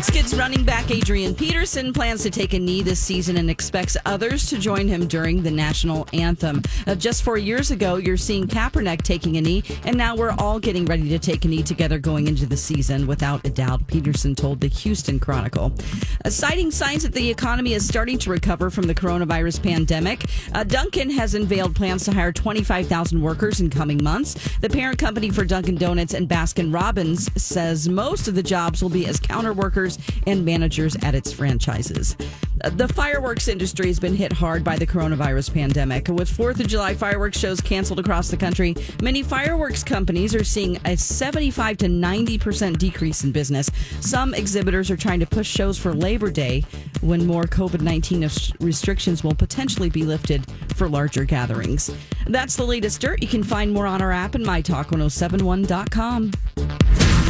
Redskins running back Adrian Peterson plans to take a knee this season and expects others to join him during the national anthem. Uh, just four years ago, you're seeing Kaepernick taking a knee, and now we're all getting ready to take a knee together going into the season, without a doubt, Peterson told the Houston Chronicle. Uh, citing signs that the economy is starting to recover from the coronavirus pandemic, uh, Dunkin' has unveiled plans to hire 25,000 workers in coming months. The parent company for Dunkin' Donuts and Baskin Robbins says most of the jobs will be as counter workers and managers at its franchises. The fireworks industry has been hit hard by the coronavirus pandemic. With 4th of July fireworks shows canceled across the country, many fireworks companies are seeing a 75 to 90% decrease in business. Some exhibitors are trying to push shows for Labor Day when more COVID 19 restrictions will potentially be lifted for larger gatherings. That's the latest dirt. You can find more on our app and mytalk1071.com.